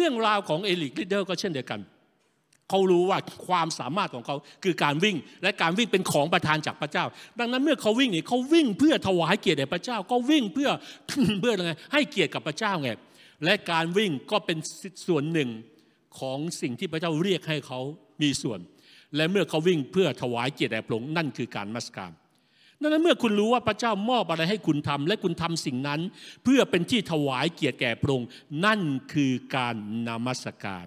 เรื่องราวของเอลิกลิเดอร์ก็เช่นเดียวกัน เขารู้ว่าความสามารถของเขาคือการวิ่ง และการวิ่งเป็นของประทานจากพระเจ้า ดังนั้นเมื่อเขาวิ่งนี่เขาวิ่งเพื่อถวายเกียรติแด่พระเจ้า ก็วิ่งเพื่อเพื่ออะไรให้เกียรติกับพระเจ้าไงและการวิ่งก็เป็นส่วนหนึ่งของสิ่งที่พระเจ้าเรียกให้เขามีส่วน และเมื่อเขาวิ่งเพื่อถวายเกียรติแด่พระองค์นั่นคือการมัสการ ดังนั้นเมื่อคุณรู้ว่าพระเจ้ามอบอะไรให้คุณทำและคุณทำสิ่งนั้น เพื่อเป็นที่ถวายเกียรติแก่พระองค์นั่นคือการนามัสการ